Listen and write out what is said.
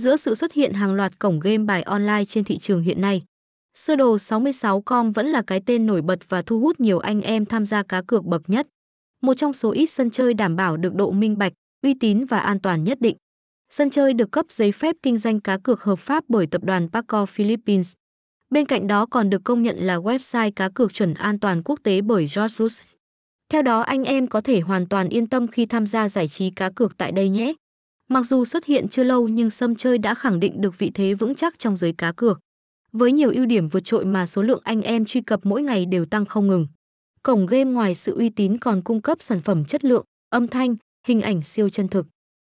giữa sự xuất hiện hàng loạt cổng game bài online trên thị trường hiện nay. Sơ đồ 66com vẫn là cái tên nổi bật và thu hút nhiều anh em tham gia cá cược bậc nhất. Một trong số ít sân chơi đảm bảo được độ minh bạch, uy tín và an toàn nhất định. Sân chơi được cấp giấy phép kinh doanh cá cược hợp pháp bởi tập đoàn Paco Philippines. Bên cạnh đó còn được công nhận là website cá cược chuẩn an toàn quốc tế bởi George Rus. Theo đó anh em có thể hoàn toàn yên tâm khi tham gia giải trí cá cược tại đây nhé. Mặc dù xuất hiện chưa lâu nhưng sâm chơi đã khẳng định được vị thế vững chắc trong giới cá cược. Với nhiều ưu điểm vượt trội mà số lượng anh em truy cập mỗi ngày đều tăng không ngừng. Cổng game ngoài sự uy tín còn cung cấp sản phẩm chất lượng, âm thanh, hình ảnh siêu chân thực.